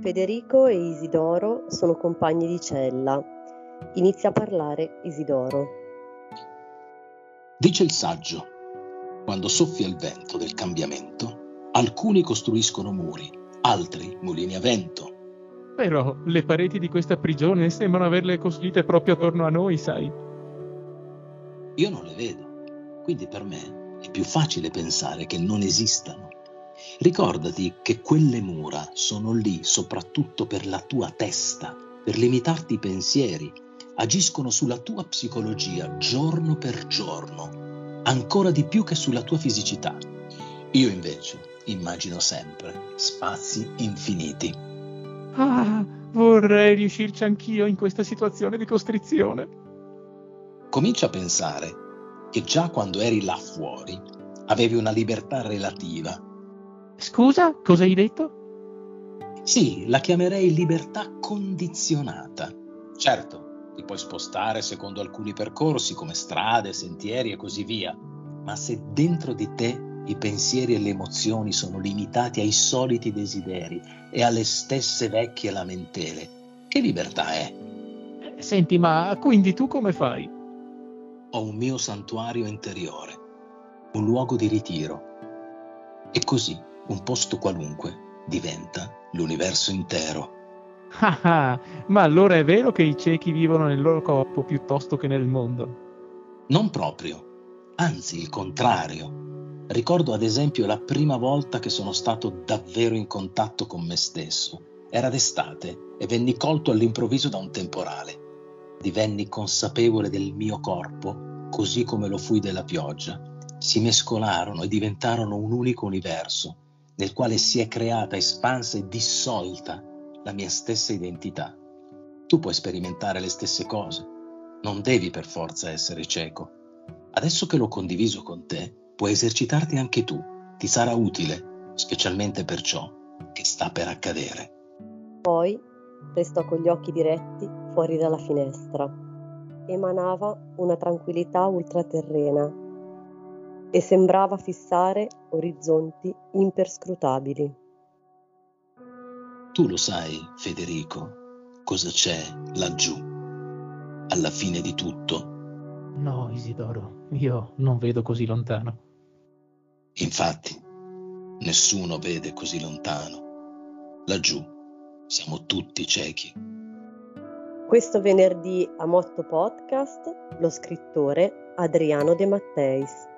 Federico e Isidoro sono compagni di cella. Inizia a parlare Isidoro. Dice il saggio, quando soffia il vento del cambiamento, alcuni costruiscono muri, altri mulini a vento. Però le pareti di questa prigione sembrano averle costruite proprio attorno a noi, sai. Io non le vedo, quindi per me è più facile pensare che non esistano. Ricordati che quelle mura sono lì soprattutto per la tua testa, per limitarti i pensieri, agiscono sulla tua psicologia giorno per giorno, ancora di più che sulla tua fisicità. Io invece immagino sempre spazi infiniti. Ah, vorrei riuscirci anch'io in questa situazione di costrizione. Comincia a pensare che già quando eri là fuori avevi una libertà relativa Scusa, cosa hai detto? Sì, la chiamerei libertà condizionata. Certo, ti puoi spostare secondo alcuni percorsi come strade, sentieri e così via, ma se dentro di te i pensieri e le emozioni sono limitati ai soliti desideri e alle stesse vecchie lamentele, che libertà è? Senti, ma quindi tu come fai? Ho un mio santuario interiore, un luogo di ritiro. E così un posto qualunque diventa l'universo intero. Ah, ah, ma allora è vero che i ciechi vivono nel loro corpo piuttosto che nel mondo? Non proprio, anzi il contrario. Ricordo ad esempio la prima volta che sono stato davvero in contatto con me stesso. Era d'estate e venni colto all'improvviso da un temporale. Divenni consapevole del mio corpo, così come lo fui della pioggia. Si mescolarono e diventarono un unico universo nel quale si è creata, espansa e dissolta la mia stessa identità. Tu puoi sperimentare le stesse cose, non devi per forza essere cieco. Adesso che l'ho condiviso con te, puoi esercitarti anche tu, ti sarà utile, specialmente per ciò che sta per accadere. Poi restò con gli occhi diretti fuori dalla finestra. Emanava una tranquillità ultraterrena e sembrava fissare orizzonti imperscrutabili. Tu lo sai, Federico, cosa c'è laggiù, alla fine di tutto? No, Isidoro, io non vedo così lontano. Infatti, nessuno vede così lontano. Laggiù siamo tutti ciechi. Questo venerdì a Motto Podcast lo scrittore Adriano De Matteis.